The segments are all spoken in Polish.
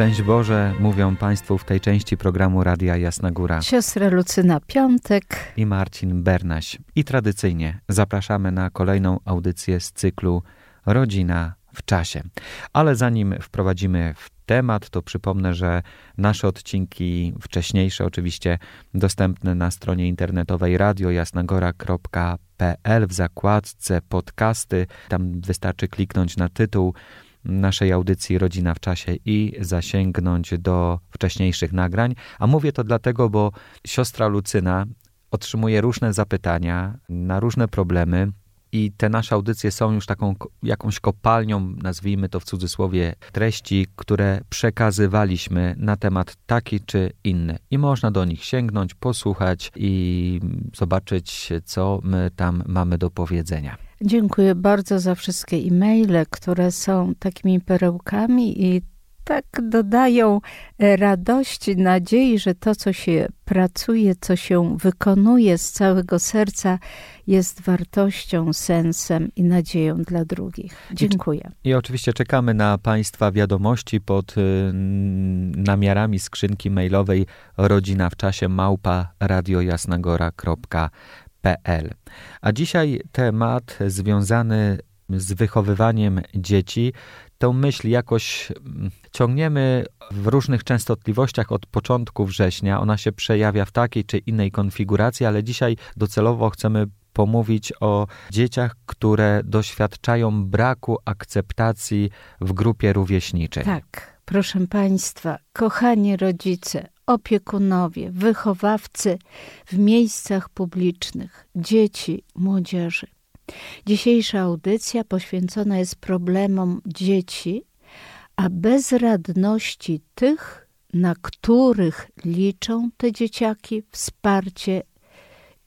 Szczęść Boże, mówią Państwu w tej części programu Radia Jasna Góra. Siostra Lucyna Piątek i Marcin Bernaś. I tradycyjnie zapraszamy na kolejną audycję z cyklu Rodzina w czasie. Ale zanim wprowadzimy w temat, to przypomnę, że nasze odcinki wcześniejsze oczywiście dostępne na stronie internetowej radiojasnagora.pl w zakładce podcasty. Tam wystarczy kliknąć na tytuł naszej audycji Rodzina w Czasie i zasięgnąć do wcześniejszych nagrań. A mówię to dlatego, bo siostra Lucyna otrzymuje różne zapytania na różne problemy. I te nasze audycje są już taką jakąś kopalnią, nazwijmy to w cudzysłowie, treści, które przekazywaliśmy na temat taki czy inny. I można do nich sięgnąć, posłuchać i zobaczyć, co my tam mamy do powiedzenia. Dziękuję bardzo za wszystkie e-maile, które są takimi perełkami i tak dodają e, radości, nadziei, że to, co się pracuje, co się wykonuje z całego serca, jest wartością, sensem i nadzieją dla drugich. Dziękuję. I, i oczywiście czekamy na Państwa wiadomości pod y, namiarami skrzynki mailowej rodzina w czasie małpa radiojasnagora.pl A dzisiaj temat związany z wychowywaniem dzieci. Tę myśl jakoś mm, ciągniemy w różnych częstotliwościach od początku września. Ona się przejawia w takiej czy innej konfiguracji, ale dzisiaj docelowo chcemy pomówić o dzieciach, które doświadczają braku akceptacji w grupie rówieśniczej. Tak, proszę Państwa, kochani rodzice, opiekunowie, wychowawcy w miejscach publicznych, dzieci, młodzieży. Dzisiejsza audycja poświęcona jest problemom dzieci, a bezradności tych, na których liczą te dzieciaki, wsparcie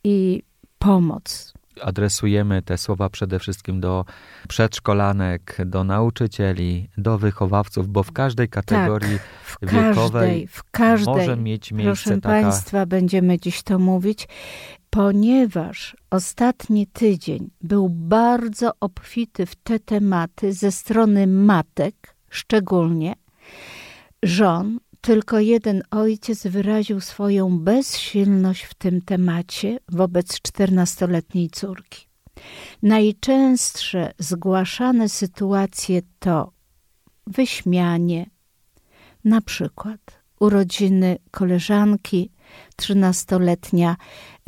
i pomoc adresujemy te słowa przede wszystkim do przedszkolanek, do nauczycieli, do wychowawców, bo w każdej kategorii tak, w wiekowej każdej, w każdej, może mieć miejsce proszę taka... Państwa, będziemy dziś to mówić, ponieważ ostatni tydzień był bardzo obfity w te tematy ze strony matek, szczególnie żon, tylko jeden ojciec wyraził swoją bezsilność w tym temacie wobec czternastoletniej córki. Najczęstsze zgłaszane sytuacje to wyśmianie, na przykład urodziny koleżanki, trzynastoletnia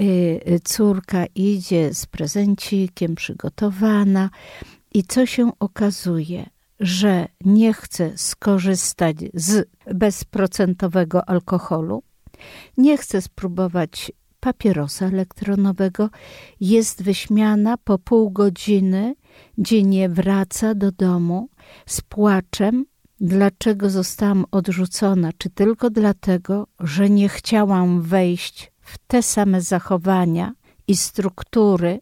y, y, córka idzie z prezencikiem przygotowana i co się okazuje? Że nie chce skorzystać z bezprocentowego alkoholu, nie chce spróbować papierosa elektronowego, jest wyśmiana po pół godziny, dziennie wraca do domu z płaczem, dlaczego zostałam odrzucona, czy tylko dlatego, że nie chciałam wejść w te same zachowania i struktury,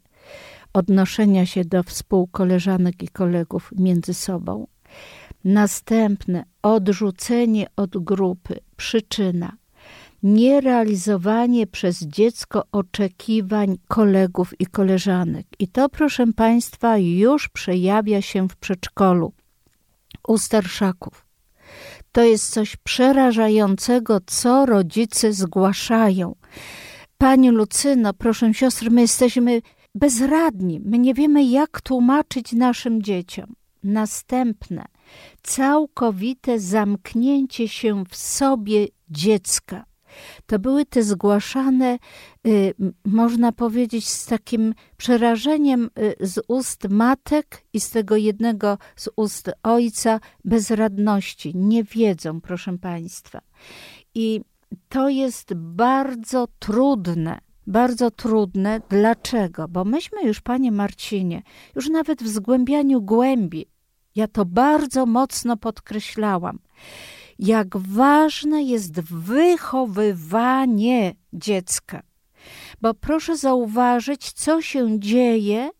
odnoszenia się do współkoleżanek i kolegów między sobą. Następne odrzucenie od grupy, przyczyna nierealizowanie przez dziecko oczekiwań kolegów i koleżanek. I to, proszę Państwa, już przejawia się w przedszkolu u starszaków. To jest coś przerażającego, co rodzice zgłaszają. Pani Lucyno, proszę siostry, my jesteśmy bezradni. My nie wiemy, jak tłumaczyć naszym dzieciom. Następne, całkowite zamknięcie się w sobie dziecka. To były te zgłaszane, y, można powiedzieć, z takim przerażeniem y, z ust matek i z tego jednego z ust ojca bezradności. Nie wiedzą, proszę Państwa. I to jest bardzo trudne bardzo trudne. Dlaczego? Bo myśmy już, panie Marcinie, już nawet w zgłębianiu głębi, ja to bardzo mocno podkreślałam. jak ważne jest wychowywanie dziecka. Bo proszę zauważyć, co się dzieje.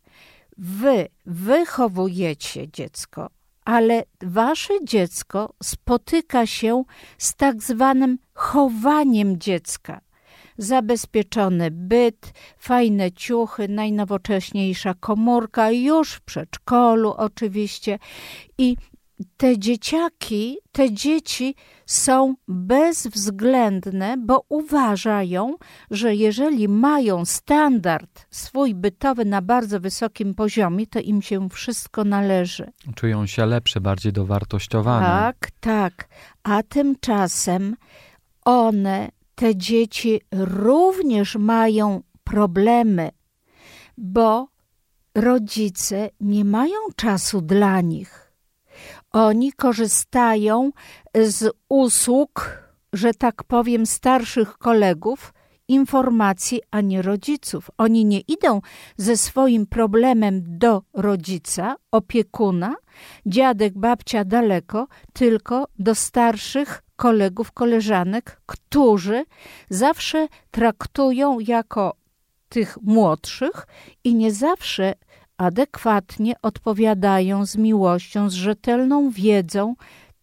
Wy wychowujecie dziecko, ale wasze dziecko spotyka się z tak zwanym chowaniem dziecka. Zabezpieczony byt, fajne ciuchy, najnowocześniejsza komórka, już w przedszkolu oczywiście. I te dzieciaki, te dzieci są bezwzględne, bo uważają, że jeżeli mają standard swój bytowy na bardzo wysokim poziomie, to im się wszystko należy. Czują się lepsze, bardziej dowartościowane. Tak, tak. A tymczasem one, te dzieci również mają problemy, bo rodzice nie mają czasu dla nich oni korzystają z usług, że tak powiem, starszych kolegów, informacji, a nie rodziców. Oni nie idą ze swoim problemem do rodzica, opiekuna, dziadek, babcia daleko, tylko do starszych kolegów, koleżanek, którzy zawsze traktują jako tych młodszych i nie zawsze adekwatnie odpowiadają z miłością, z rzetelną wiedzą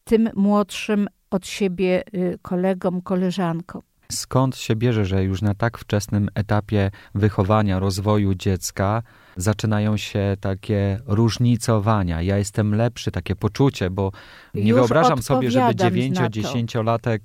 tym młodszym od siebie y, kolegom, koleżankom. Skąd się bierze, że już na tak wczesnym etapie wychowania, rozwoju dziecka zaczynają się takie różnicowania. Ja jestem lepszy, takie poczucie, bo nie Już wyobrażam sobie, żeby odpowiadam na to. 9-10-latek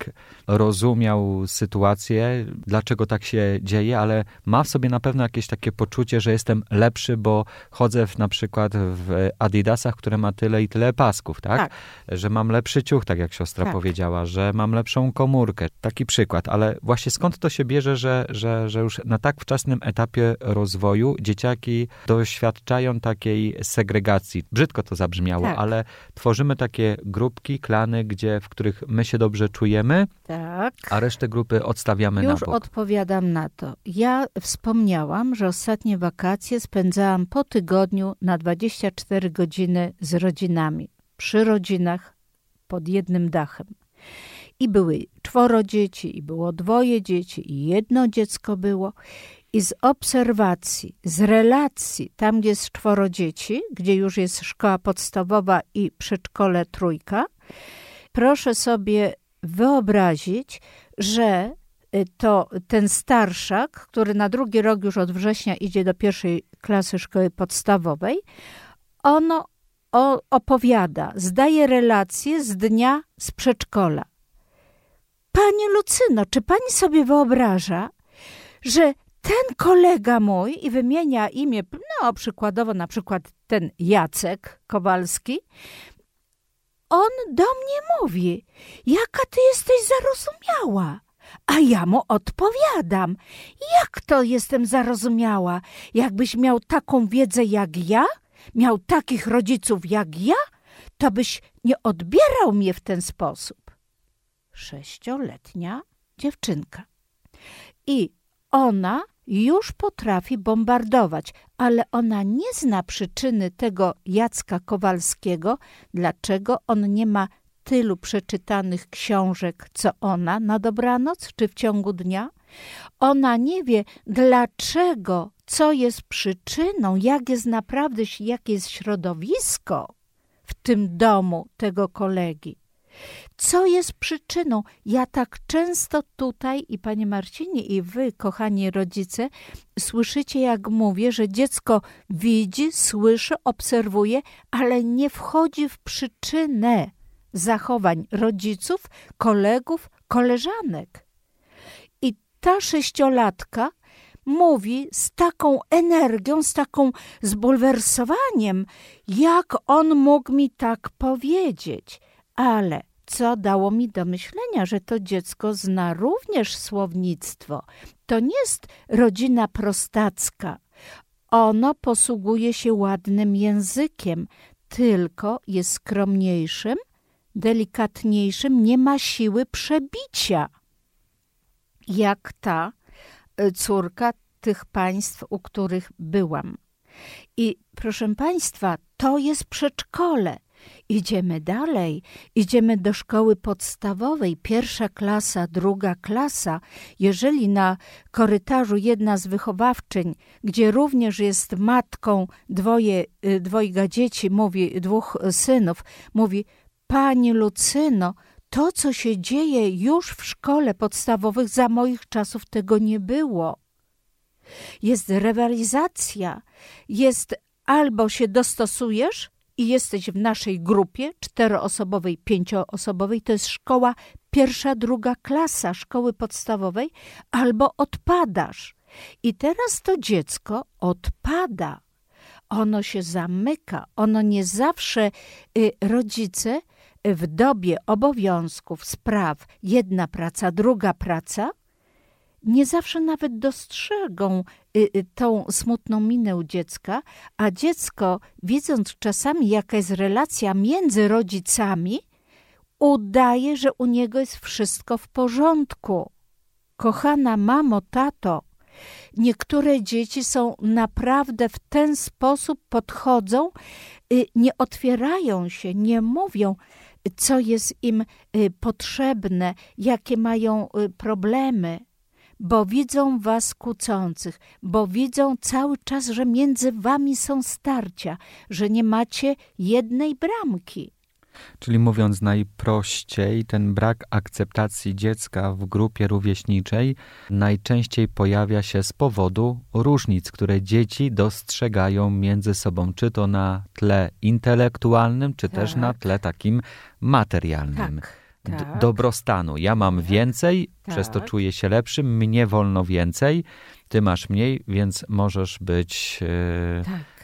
rozumiał sytuację, dlaczego tak się dzieje, ale ma w sobie na pewno jakieś takie poczucie, że jestem lepszy, bo chodzę w, na przykład w adidasach, które ma tyle i tyle pasków, tak? Tak. Że mam lepszy ciuch, tak jak siostra Tak. powiedziała, że mam lepszą komórkę. Taki przykład, ale właśnie skąd to się bierze, że, że, że już na tak wczesnym etapie rozwoju dzieciaki doświadczają takiej segregacji. Brzydko to zabrzmiało, Tak. ale tworzymy takie grupki, klany, gdzie, w których my się dobrze czujemy, Tak. a resztę grupy odstawiamy Już na bok. odpowiadam na to. Ja wspomniałam, że ostatnie wakacje spędzałam po tygodniu na 24 godziny z rodzinami, przy rodzinach, pod jednym dachem. I były czworo dzieci, i było dwoje dzieci, i jedno dziecko było. I z obserwacji, z relacji, tam gdzie jest czworo dzieci, gdzie już jest szkoła podstawowa i przedszkole trójka, proszę sobie wyobrazić, że y, to ten starszak, który na drugi rok już od września idzie do pierwszej klasy szkoły podstawowej, ono opowiada, zdaje relacje z dnia z przedszkola. Pani Lucyno, czy pani sobie wyobraża, że ten kolega mój, i wymienia imię, no przykładowo na przykład ten Jacek Kowalski, on do mnie mówi, jaka ty jesteś zarozumiała. A ja mu odpowiadam, jak to jestem zarozumiała? Jakbyś miał taką wiedzę jak ja, miał takich rodziców jak ja, to byś nie odbierał mnie w ten sposób. Sześcioletnia dziewczynka. I ona już potrafi bombardować, ale ona nie zna przyczyny tego Jacka Kowalskiego, dlaczego on nie ma tylu przeczytanych książek, co ona na dobranoc czy w ciągu dnia. Ona nie wie, dlaczego, co jest przyczyną, jak jest naprawdę, jakie jest środowisko w tym domu tego kolegi. Co jest przyczyną? Ja tak często tutaj, i panie Marcinie, i wy, kochani rodzice, słyszycie, jak mówię, że dziecko widzi, słyszy, obserwuje, ale nie wchodzi w przyczynę zachowań rodziców, kolegów, koleżanek. I ta sześciolatka mówi z taką energią, z taką zbulwersowaniem, jak on mógł mi tak powiedzieć. Ale co dało mi do myślenia, że to dziecko zna również słownictwo. To nie jest rodzina prostacka. Ono posługuje się ładnym językiem, tylko jest skromniejszym, delikatniejszym, nie ma siły przebicia. Jak ta y, córka tych państw, u których byłam. I proszę Państwa, to jest przedszkole. Idziemy dalej, idziemy do szkoły podstawowej, pierwsza klasa, druga klasa. Jeżeli na korytarzu jedna z wychowawczyń, gdzie również jest matką dwoje, y, dwojga dzieci, mówi, dwóch synów, mówi, Pani Lucyno, to, co się dzieje już w szkole podstawowych, za moich czasów tego nie było. Jest rywalizacja, jest albo się dostosujesz i jesteś w naszej grupie czteroosobowej, pięcioosobowej, to jest szkoła pierwsza, druga klasa szkoły podstawowej, albo odpadasz. I teraz to dziecko odpada. Ono się zamyka, ono nie zawsze y, rodzice w dobie obowiązków, spraw, jedna praca, druga praca, nie zawsze nawet dostrzegą y, y, tą smutną minę u dziecka, a dziecko, widząc czasami, jaka jest relacja między rodzicami, udaje, że u niego jest wszystko w porządku. Kochana mamo, tato, niektóre dzieci są naprawdę w ten sposób podchodzą, y, nie otwierają się, nie mówią, co jest im potrzebne, jakie mają problemy bo widzą was kłócących, bo widzą cały czas, że między wami są starcia, że nie macie jednej bramki. Czyli mówiąc najprościej, ten brak akceptacji dziecka w grupie rówieśniczej najczęściej pojawia się z powodu różnic, które dzieci dostrzegają między sobą, czy to na tle intelektualnym, czy tak. też na tle takim materialnym. Tak tak. dobrostanu. Ja mam więcej, tak. przez to tak. czuję się lepszym, mnie wolno więcej, ty masz mniej, więc możesz być. Yy, tak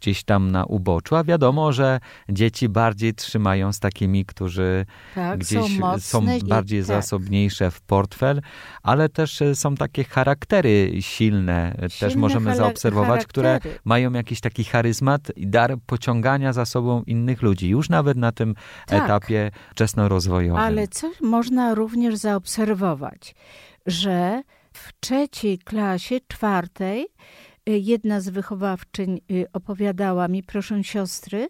gdzieś tam na uboczu, a wiadomo, że dzieci bardziej trzymają z takimi, którzy tak, gdzieś są, są bardziej tak. zasobniejsze w portfel, ale też e, są takie charaktery silne, silne też możemy zaobserwować, charaktery. które mają jakiś taki charyzmat i dar pociągania za sobą innych ludzi, już nawet na tym tak. etapie wczesnorozwojowym. Ale coś można również zaobserwować, że w trzeciej klasie, czwartej, jedna z wychowawczyń y, opowiadała mi, proszę siostry,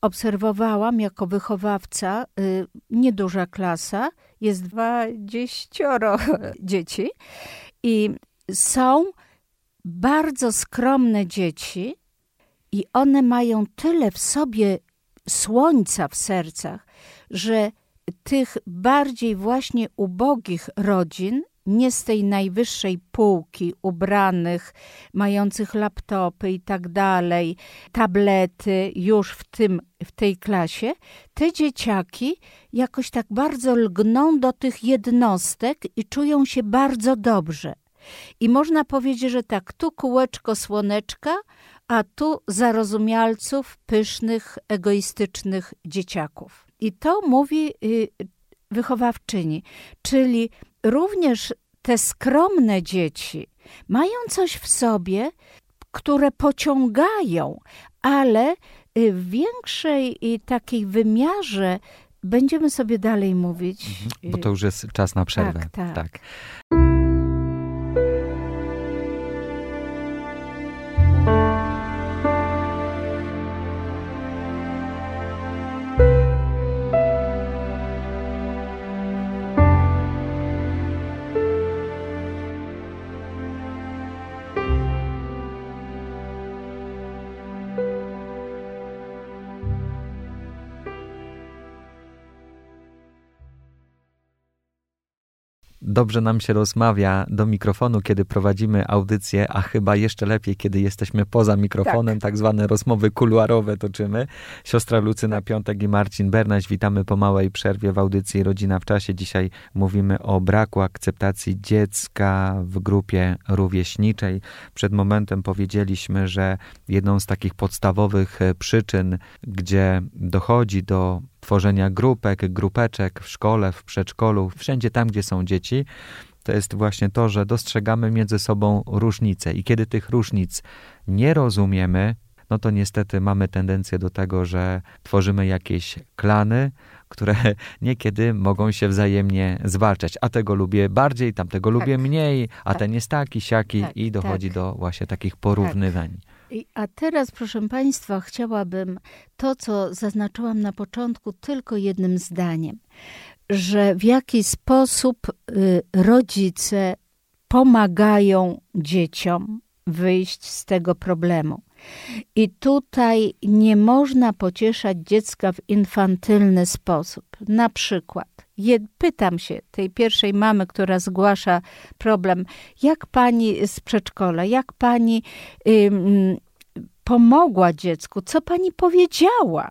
obserwowałam jako wychowawca, y, nieduża klasa, jest dwadzieścioro dzieci i są bardzo skromne dzieci i one mają tyle w sobie słońca w sercach, że tych bardziej właśnie ubogich rodzin nie z tej najwyższej półki, ubranych, mających laptopy i tak dalej, tablety już w, tym, w tej klasie, te dzieciaki jakoś tak bardzo lgną do tych jednostek i czują się bardzo dobrze. I można powiedzieć, że tak, tu kółeczko słoneczka, a tu zarozumialców, pysznych, egoistycznych dzieciaków. I to mówi y, wychowawczyni, czyli również te skromne dzieci mają coś w sobie, które pociągają, ale y, w większej takiej wymiarze będziemy sobie dalej mówić. Mhm, bo to już jest czas na przerwę. tak. tak. tak. Dobrze nam się rozmawia do mikrofonu, kiedy prowadzimy audycję, a chyba jeszcze lepiej, kiedy jesteśmy poza mikrofonem, tak, tak zwane rozmowy kuluarowe toczymy. Siostra Lucyna Piątek i Marcin Bernaś, witamy po małej przerwie w audycji Rodzina w czasie. Dzisiaj mówimy o braku akceptacji dziecka w grupie rówieśniczej. Przed momentem powiedzieliśmy, że jedną z takich podstawowych przyczyn, gdzie dochodzi do tworzenia grupek, grupeczek w szkole, w przedszkolu, wszędzie tam, gdzie są dzieci, to jest właśnie to, że dostrzegamy między sobą różnice i kiedy tych różnic nie rozumiemy, no to niestety mamy tendencję do tego, że tworzymy jakieś klany, które niekiedy mogą się wzajemnie zwalczać. A tego lubię bardziej, tamtego tak. lubię mniej, a tak. ten jest taki, siaki tak, i dochodzi tak. do właśnie takich porównywań. A teraz, proszę Państwa, chciałabym to, co zaznaczyłam na początku, tylko jednym zdaniem, że w jaki sposób y, rodzice pomagają dzieciom wyjść z tego problemu. I tutaj nie można pocieszać dziecka w infantylny sposób. Na przykład, pytam się tej pierwszej mamy, która zgłasza problem, jak pani z przedszkola, jak pani pomogła dziecku, co pani powiedziała?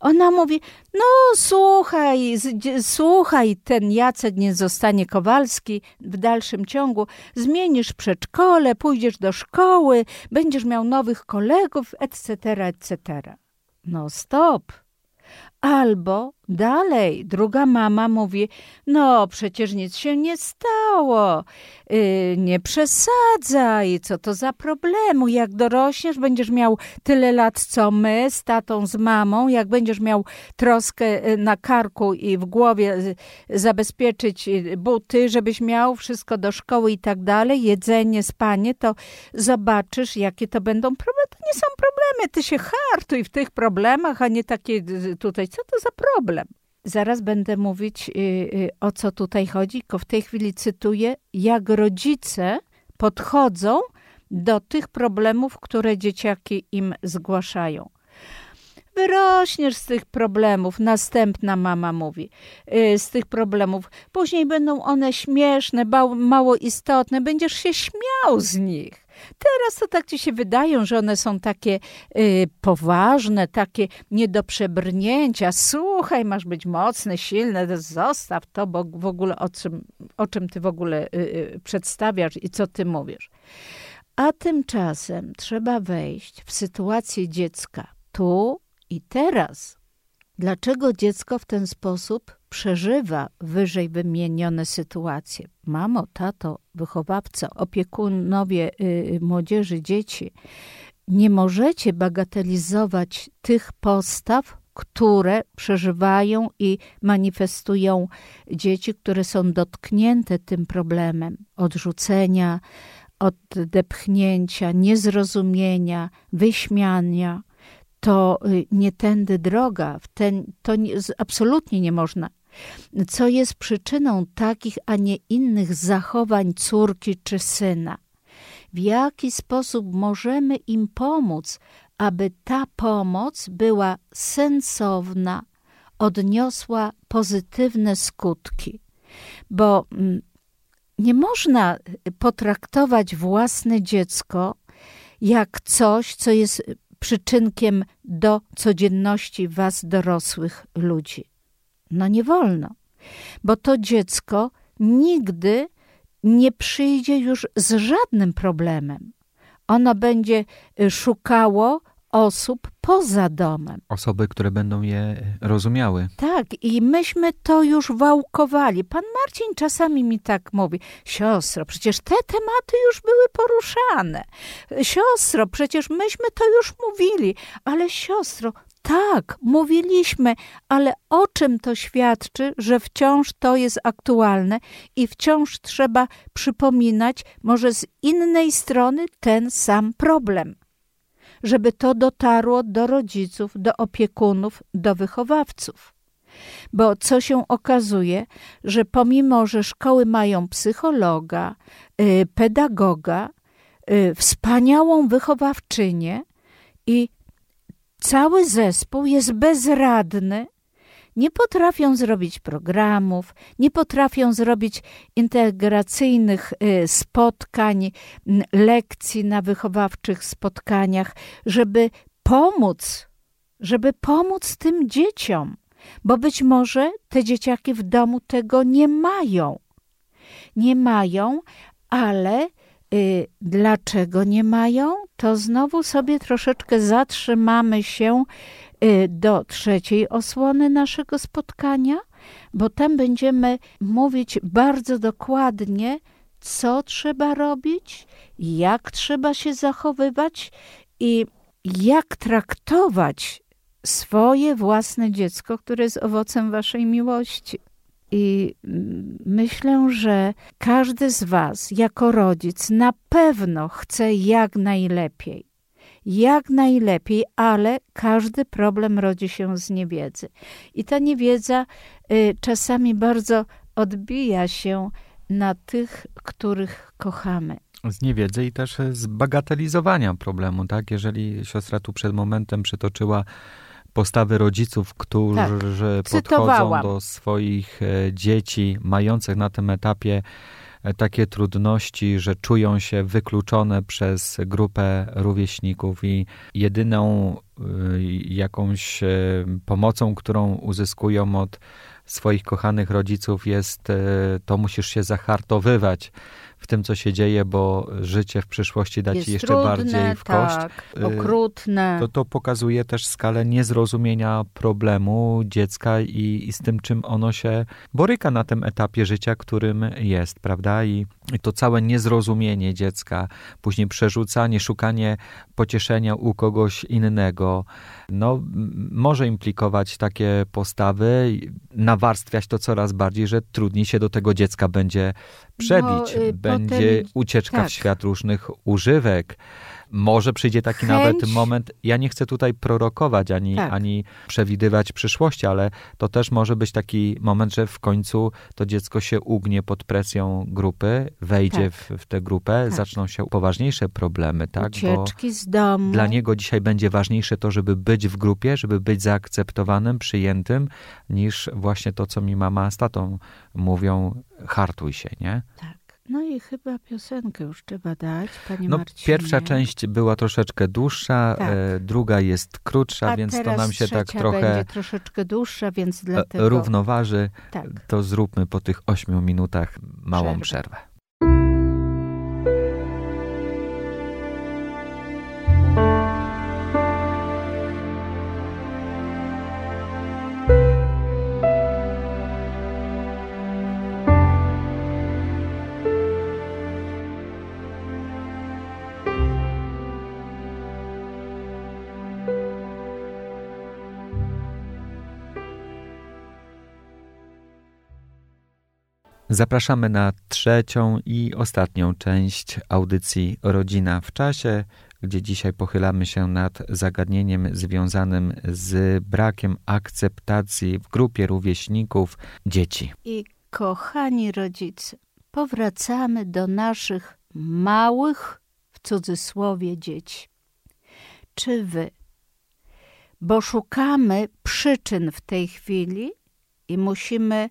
Ona mówi, no słuchaj, słuchaj, ten Jacek nie zostanie Kowalski w dalszym ciągu, zmienisz przedszkole, pójdziesz do szkoły, będziesz miał nowych kolegów, etc., etc. No stop. Albo dalej, druga mama mówi: No, przecież nic się nie stało, yy, nie przesadzaj, co to za problemu? Jak dorośniesz, będziesz miał tyle lat co my, z tatą, z mamą, jak będziesz miał troskę y, na karku i w głowie y, zabezpieczyć y, buty, żebyś miał wszystko do szkoły i tak dalej, jedzenie, spanie, to zobaczysz, jakie to będą problemy. Są problemy, ty się hartuj w tych problemach, a nie takie tutaj, co to za problem? problem. Zaraz będę mówić, y, y, o co tutaj chodzi, tylko w tej chwili cytuję, jak rodzice podchodzą do tych problemów, które dzieciaki im zgłaszają. Wyrośniesz z tych problemów, następna mama mówi, y, z tych problemów. Później będą one śmieszne, mało istotne, będziesz się śmiał z nich. Teraz to tak ci się wydają, że one są takie y, poważne, takie nie do przebrnięcia. Słuchaj, masz być mocny, silny, zostaw to, bo w ogóle o czym, o czym ty w ogóle y, y, przedstawiasz i co ty mówisz. A tymczasem trzeba wejść w sytuację dziecka tu i teraz. Dlaczego dziecko w ten sposób przeżywa wyżej wymienione sytuacje? Mamo, tato, wychowawca, opiekunowie y, młodzieży, dzieci, nie możecie bagatelizować tych postaw, które przeżywają i manifestują dzieci, które są dotknięte tym problemem odrzucenia, odepchnięcia, niezrozumienia, wyśmiania to y, nie tędy droga, ten, to nie, absolutnie nie można. Co jest przyczyną takich, a nie innych zachowań córki czy syna? W jaki sposób możemy im pomóc, aby ta pomoc była sensowna, odniosła pozytywne skutki? Bo mm, nie można potraktować własne dziecko jak coś, co jest przyczynkiem do codzienności was, dorosłych ludzi. No nie wolno, bo to dziecko nigdy nie przyjdzie już z żadnym problemem. Ono będzie y, szukało osób poza domem. Osoby, które będą je rozumiały. Tak, i myśmy to już wałkowali. Pan Marcin czasami mi tak mówi: Siostro, przecież te tematy już były poruszane. Siostro, przecież myśmy to już mówili, ale siostro, tak, mówiliśmy, ale o czym to świadczy, że wciąż to jest aktualne i wciąż trzeba przypominać, może z innej strony, ten sam problem żeby to dotarło do rodziców, do opiekunów, do wychowawców. Bo co się okazuje, że pomimo, że szkoły mają psychologa, y, pedagoga, y, wspaniałą wychowawczynię i cały zespół jest bezradny nie potrafią zrobić programów, nie potrafią zrobić integracyjnych y, spotkań, lekcji na wychowawczych spotkaniach, żeby pomóc, żeby pomóc tym dzieciom, bo być może te dzieciaki w domu tego nie mają. Nie mają, ale dlaczego nie mają? To znowu sobie troszeczkę zatrzymamy się Y, do trzeciej osłony naszego spotkania, bo tam będziemy mówić bardzo dokładnie, co trzeba robić, jak trzeba się zachowywać i jak traktować swoje własne dziecko, które jest owocem waszej miłości. I myślę, że każdy z Was, jako rodzic, na pewno chce jak najlepiej jak najlepiej, ale każdy problem rodzi się z niewiedzy. I ta niewiedza y, czasami bardzo odbija się na tych, których kochamy. Z niewiedzy i też z bagatelizowania problemu, tak? Jeżeli siostra tu przed momentem przytoczyła postawy rodziców, którzy tak, podchodzą do swoich e, dzieci, mających na tym etapie e, takie trudności, że czują się wykluczone przez grupę rówieśników i jedyną e, jakąś pomocą, którą uzyskują od swoich kochanych rodziców jest to musisz się zahartowywać w tym, co się dzieje, bo życie w przyszłości da ci jeszcze trudne, bardziej w kość. Tak, okrutne. To, to pokazuje też skalę niezrozumienia problemu dziecka i, i z tym, czym ono się boryka na tym etapie życia, którym jest, prawda? I, I to całe niezrozumienie dziecka, później przerzucanie, szukanie pocieszenia u kogoś innego, no, może implikować takie postawy, nawarstwiać to coraz bardziej, że trudniej się do tego dziecka będzie przebić. No, będzie potem, ucieczka tak. w świat różnych używek. Może przyjdzie taki Chęć. nawet moment, ja nie chcę tutaj prorokować ani, tak. ani przewidywać przyszłości, ale to też może być taki moment, że w końcu to dziecko się ugnie pod presją grupy, wejdzie tak. w, w tę grupę, tak. zaczną się poważniejsze problemy. Tak? Ucieczki Bo z domu. Dla niego dzisiaj będzie ważniejsze to, żeby być w grupie, żeby być zaakceptowanym, przyjętym, niż właśnie to, co mi mama z tatą mówią, hartuj się, nie? Tak. No i chyba piosenkę już trzeba dać, panie no, Marcinie. Pierwsza część była troszeczkę dłuższa, tak. e, druga jest krótsza, A więc to nam się tak trochę... będzie troszeczkę dłuższa, więc e, dlatego... Równoważy. Tak. To zróbmy po tych ośmiu minutach małą przerwę. przerwę. Zapraszamy na trzecią i ostatnią część audycji Rodzina w czasie, gdzie dzisiaj pochylamy się nad zagadnieniem związanym z brakiem akceptacji w grupie rówieśników dzieci. I kochani rodzice, powracamy do naszych małych, w cudzysłowie, dzieci. Czy wy? Bo szukamy przyczyn w tej chwili i musimy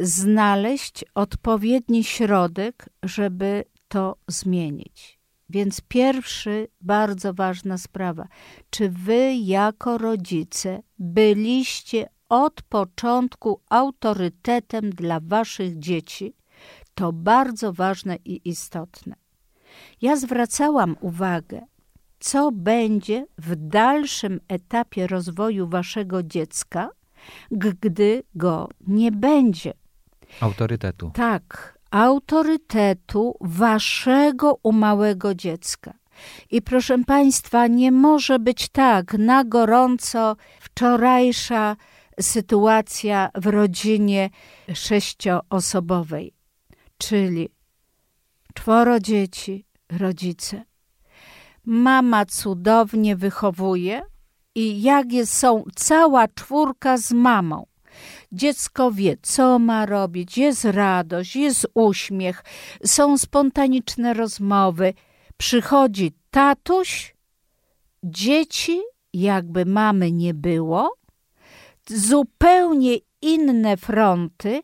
znaleźć odpowiedni środek, żeby to zmienić. Więc pierwszy, bardzo ważna sprawa. Czy wy jako rodzice byliście od początku autorytetem dla waszych dzieci? To bardzo ważne i istotne. Ja zwracałam uwagę, co będzie w dalszym etapie rozwoju waszego dziecka, gdy go nie będzie. Autorytetu. Tak, autorytetu waszego u małego dziecka. I proszę Państwa, nie może być tak na gorąco wczorajsza sytuacja w rodzinie sześcioosobowej, czyli czworo dzieci, rodzice. Mama cudownie wychowuje i jak jest, są cała czwórka z mamą. Dziecko wie, co ma robić, jest radość, jest uśmiech, są spontaniczne rozmowy. Przychodzi tatuś, dzieci, jakby mamy nie było, zupełnie inne fronty,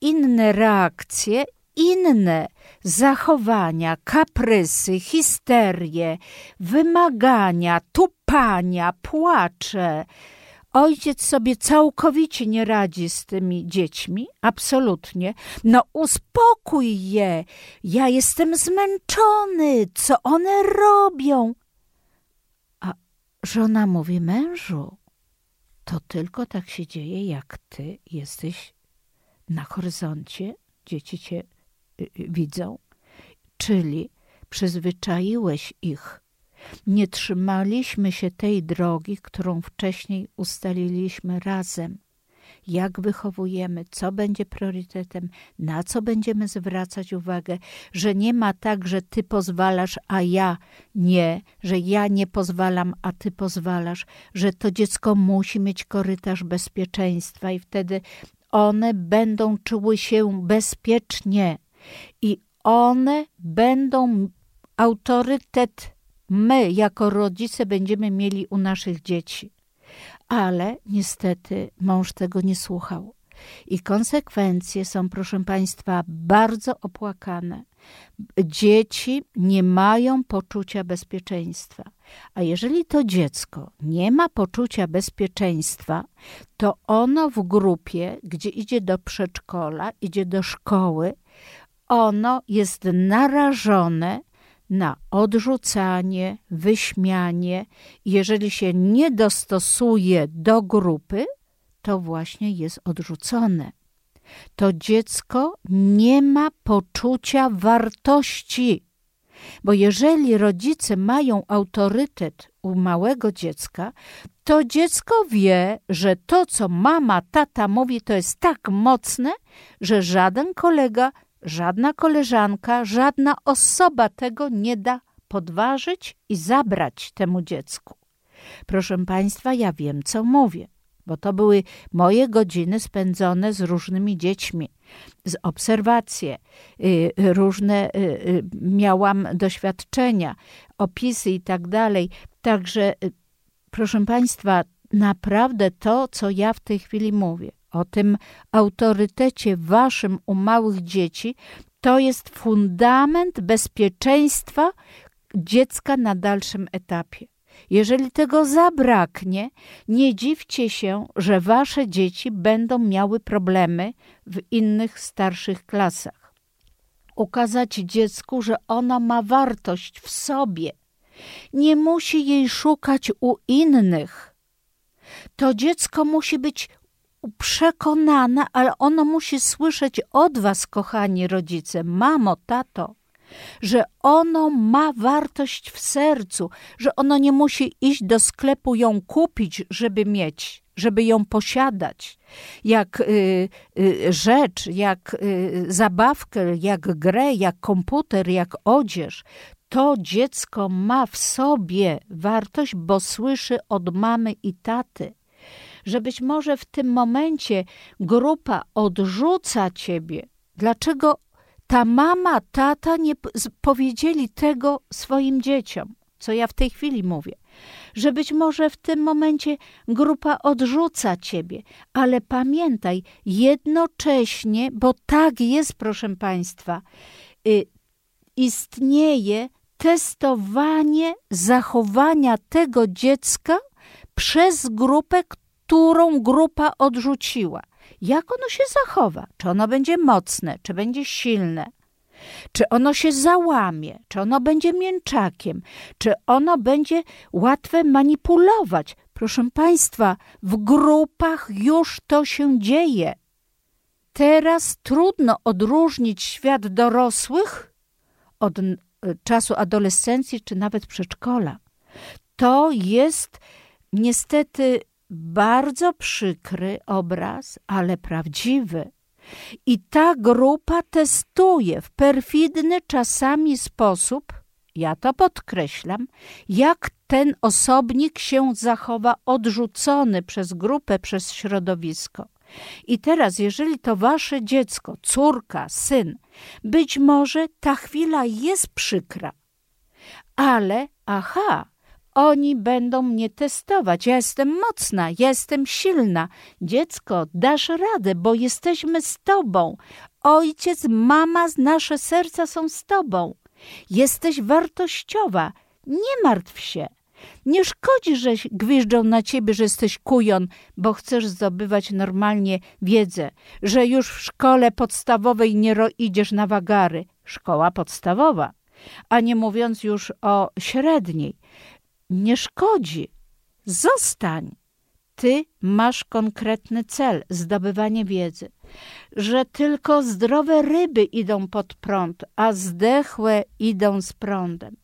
inne reakcje, inne zachowania, kaprysy, histerie, wymagania, tupania, płacze ojciec sobie całkowicie nie radzi z tymi dziećmi, absolutnie. No uspokój je, ja jestem zmęczony, co one robią? A żona mówi, mężu, to tylko tak się dzieje, jak ty jesteś na horyzoncie, dzieci cię y, y, widzą, czyli przyzwyczaiłeś ich nie trzymaliśmy się tej drogi, którą wcześniej ustaliliśmy razem. jak wychowujemy, co będzie priorytetem, na co będziemy zwracać uwagę, że nie ma tak, że ty pozwalasz, a ja nie, że ja nie pozwalam, a ty pozwalasz, że to dziecko musi mieć korytarz bezpieczeństwa i wtedy one będą czuły się bezpiecznie i one będą autorytet my jako rodzice będziemy mieli u naszych dzieci. Ale niestety mąż tego nie słuchał. I konsekwencje są, proszę Państwa, bardzo opłakane. Dzieci nie mają poczucia bezpieczeństwa. A jeżeli to dziecko nie ma poczucia bezpieczeństwa, to ono w grupie, gdzie idzie do przedszkola, idzie do szkoły, ono jest narażone na odrzucanie, wyśmianie. Jeżeli się nie dostosuje do grupy, to właśnie jest odrzucone. To dziecko nie ma poczucia wartości. Bo jeżeli rodzice mają autorytet u małego dziecka, to dziecko wie, że to, co mama, tata mówi, to jest tak mocne, że żaden kolega Żadna koleżanka, żadna osoba tego nie da podważyć i zabrać temu dziecku. Proszę Państwa, ja wiem, co mówię, bo to były moje godziny spędzone z różnymi dziećmi, z obserwacje, y, różne y, y, miałam doświadczenia, opisy i tak dalej. Także, proszę Państwa, naprawdę to, co ja w tej chwili mówię, o tym autorytecie waszym u małych dzieci, to jest fundament bezpieczeństwa dziecka na dalszym etapie. Jeżeli tego zabraknie, nie dziwcie się, że wasze dzieci będą miały problemy w innych starszych klasach. Ukazać dziecku, że ona ma wartość w sobie. Nie musi jej szukać u innych. To dziecko musi być przekonana, ale ono musi słyszeć od was, kochani rodzice, mamo, tato, że ono ma wartość w sercu, że ono nie musi iść do sklepu ją kupić, żeby mieć, żeby ją posiadać, jak y, y, rzecz, jak y, zabawkę, jak grę, jak komputer, jak odzież. To dziecko ma w sobie wartość, bo słyszy od mamy i taty że być może w tym momencie grupa odrzuca ciebie. Dlaczego ta mama, tata nie powiedzieli tego swoim dzieciom, co ja w tej chwili mówię? Że być może w tym momencie grupa odrzuca ciebie, ale pamiętaj, jednocześnie, bo tak jest, proszę Państwa, y, istnieje testowanie zachowania tego dziecka przez grupę, którą grupa odrzuciła. Jak ono się zachowa? Czy ono będzie mocne, czy będzie silne? Czy ono się załamie? Czy ono będzie mięczakiem? Czy ono będzie łatwe manipulować? Proszę Państwa, w grupach już to się dzieje. Teraz trudno odróżnić świat dorosłych od czasu adolescencji czy nawet przedszkola. To jest niestety bardzo przykry obraz, ale prawdziwy. I ta grupa testuje w perfidny czasami sposób, ja to podkreślam, jak ten osobnik się zachowa odrzucony przez grupę, przez środowisko. I teraz, jeżeli to wasze dziecko, córka, syn, być może ta chwila jest przykra, ale aha, oni będą mnie testować. Ja jestem mocna, ja jestem silna. Dziecko, dasz radę, bo jesteśmy z tobą. Ojciec, mama, nasze serca są z tobą. Jesteś wartościowa. Nie martw się. Nie szkodzi, że gwiżdżą na ciebie, że jesteś kujon, bo chcesz zdobywać normalnie wiedzę, że już w szkole podstawowej nie idziesz na wagary. Szkoła podstawowa, a nie mówiąc już o średniej nie szkodzi. Zostań. Ty masz konkretny cel zdobywanie wiedzy, że tylko zdrowe ryby idą pod prąd, a zdechłe idą z prądem.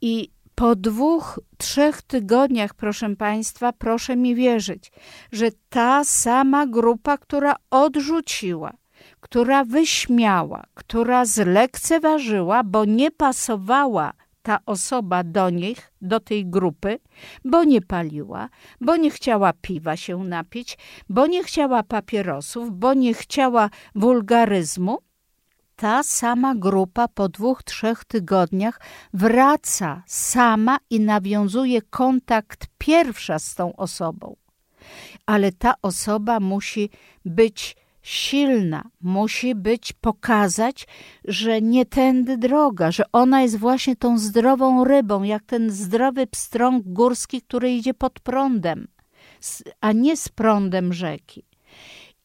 I Po dwóch, trzech tygodniach, proszę Państwa, proszę mi wierzyć, że ta sama grupa, która odrzuciła, która wyśmiała, która zlekceważyła, bo nie pasowała ta osoba do nich, do tej grupy, bo nie paliła, bo nie chciała piwa się napić, bo nie chciała papierosów, bo nie chciała wulgaryzmu, ta sama grupa po dwóch, trzech tygodniach wraca sama i nawiązuje kontakt pierwsza z tą osobą. Ale ta osoba musi być silna, musi być, pokazać, że nie tędy droga, że ona jest właśnie tą zdrową rybą, jak ten zdrowy pstrąg górski, który idzie pod prądem, a nie z prądem rzeki.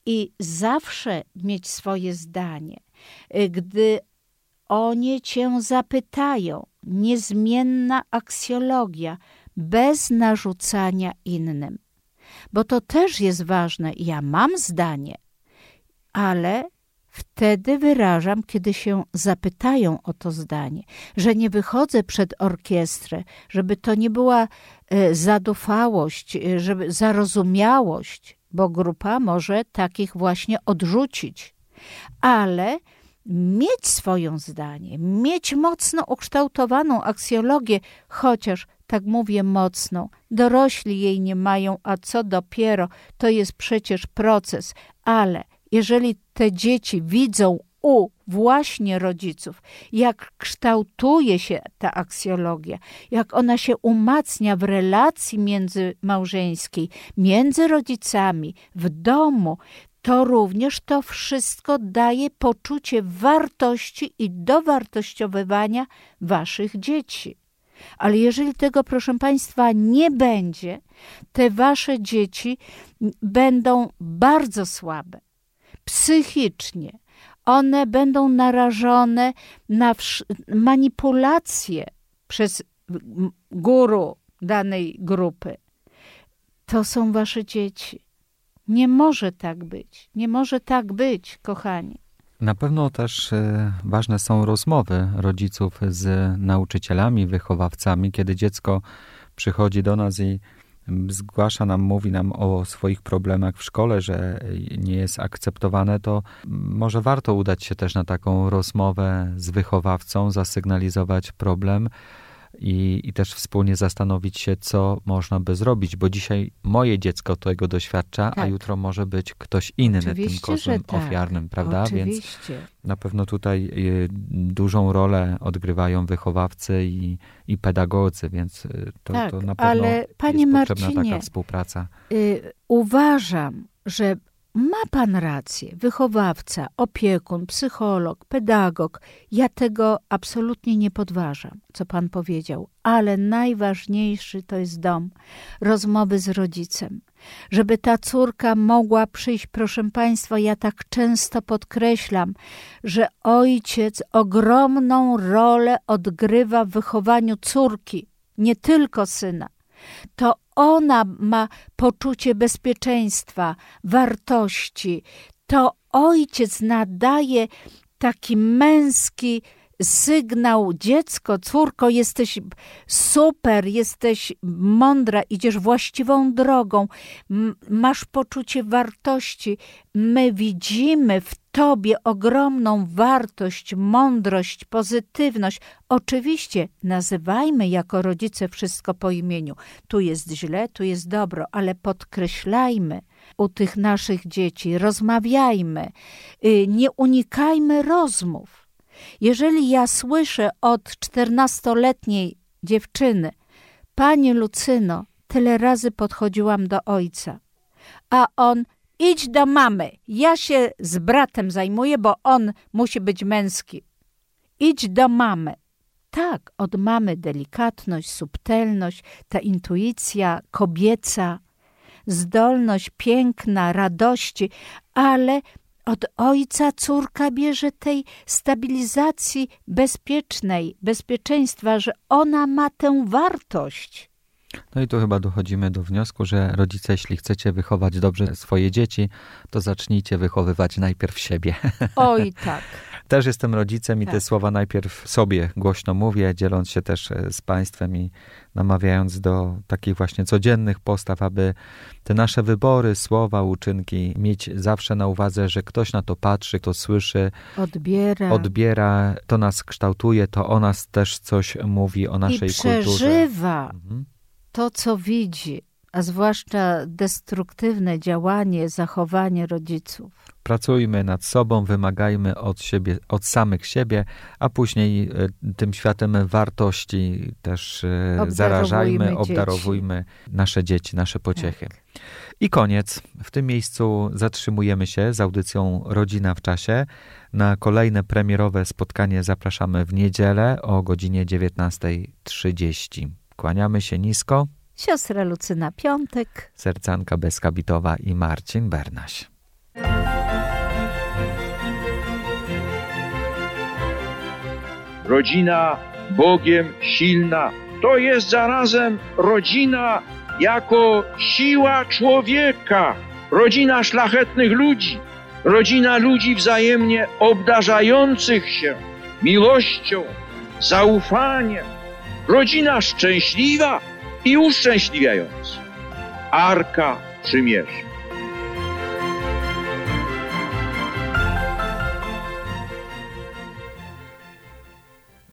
I zawsze mieć swoje zdanie. Y, gdy oni cię zapytają, niezmienna aksjologia, bez narzucania innym. Bo to też jest ważne. Ja mam zdanie, ale wtedy wyrażam, kiedy się zapytają o to zdanie, że nie wychodzę przed orkiestrę, żeby to nie była e, zadufałość, e, żeby zarozumiałość, bo grupa może takich właśnie odrzucić, ale mieć swoją zdanie, mieć mocno ukształtowaną aksjologię, chociaż tak mówię mocno, dorośli jej nie mają, a co dopiero, to jest przecież proces, ale jeżeli te dzieci widzą u właśnie rodziców, jak kształtuje się ta aksjologia, jak ona się umacnia w relacji międzymałżeńskiej, między rodzicami, w domu, to również to wszystko daje poczucie wartości i dowartościowywania waszych dzieci. Ale jeżeli tego, proszę Państwa, nie będzie, te wasze dzieci będą bardzo słabe psychicznie. One będą narażone na manipulacje przez guru danej grupy. To są wasze dzieci. Nie może tak być. Nie może tak być, kochani. Na pewno też e, ważne są rozmowy rodziców z nauczycielami, wychowawcami, kiedy dziecko przychodzi do nas i zgłasza nam, mówi nam o swoich problemach w szkole, że nie jest akceptowane, to może warto udać się też na taką rozmowę z wychowawcą, zasygnalizować problem i, i też wspólnie zastanowić się, co można by zrobić, bo dzisiaj moje dziecko tego doświadcza, tak. a jutro może być ktoś inny Oczywiście, tym kozłem tak. ofiarnym, prawda? Oczywiście. Więc na pewno tutaj y, dużą rolę odgrywają wychowawcy i, i pedagodzy, więc y, to, tak, to na pewno ale, panie jest potrzebna Marcinie, taka współpraca. Y, uważam, że ma pan rację, wychowawca, opiekun, psycholog, pedagog. Ja tego absolutnie nie podważam, co pan powiedział, ale najważniejszy to jest dom, rozmowy z rodzicem. Żeby ta córka mogła przyjść, proszę państwa, ja tak często podkreślam, że ojciec ogromną rolę odgrywa w wychowaniu córki, nie tylko syna to ona ma poczucie bezpieczeństwa, wartości. To ojciec nadaje taki męski sygnał, dziecko, córko, jesteś super, jesteś mądra, idziesz właściwą drogą, masz poczucie wartości. My widzimy w tobie ogromną wartość, mądrość, pozytywność. Oczywiście nazywajmy jako rodzice wszystko po imieniu. Tu jest źle, tu jest dobro, ale podkreślajmy u tych naszych dzieci, rozmawiajmy, y, nie unikajmy rozmów jeżeli ja słyszę od czternastoletniej dziewczyny, Panie Lucyno, tyle razy podchodziłam do ojca, a on idź do mamy, ja się z bratem zajmuję, bo on musi być męski. Idź do mamy. Tak, od mamy delikatność, subtelność, ta intuicja kobieca, zdolność piękna, radości, ale od ojca córka bierze tej stabilizacji bezpiecznej, bezpieczeństwa, że ona ma tę wartość. No i tu chyba dochodzimy do wniosku, że rodzice, jeśli chcecie wychować dobrze swoje dzieci, to zacznijcie wychowywać najpierw siebie. Oj, tak. Też jestem rodzicem i tak. te słowa najpierw sobie głośno mówię, dzieląc się też e, z Państwem i namawiając do takich właśnie codziennych postaw, aby te nasze wybory, słowa, uczynki mieć zawsze na uwadze, że ktoś na to patrzy, kto słyszy, odbiera, odbiera to nas kształtuje, to o nas też coś mówi, o naszej I przeżywa mhm. To, co widzi, a zwłaszcza destruktywne działanie, zachowanie rodziców. Pracujmy nad sobą, wymagajmy od siebie, od samych siebie, a później e, tym światem wartości też e, zarażajmy, dzieci. obdarowujmy nasze dzieci, nasze pociechy. Tak. I koniec. W tym miejscu zatrzymujemy się z audycją Rodzina w czasie. Na kolejne premierowe spotkanie zapraszamy w niedzielę o godzinie 19.30. Kłaniamy się nisko. Siostra Lucyna Piątek, Sercanka Bezkabitowa i Marcin Bernaś. rodzina Bogiem silna. To jest zarazem rodzina jako siła człowieka, rodzina szlachetnych ludzi, rodzina ludzi wzajemnie obdarzających się miłością, zaufaniem, rodzina szczęśliwa i uszczęśliwiająca. Arka Przymierza.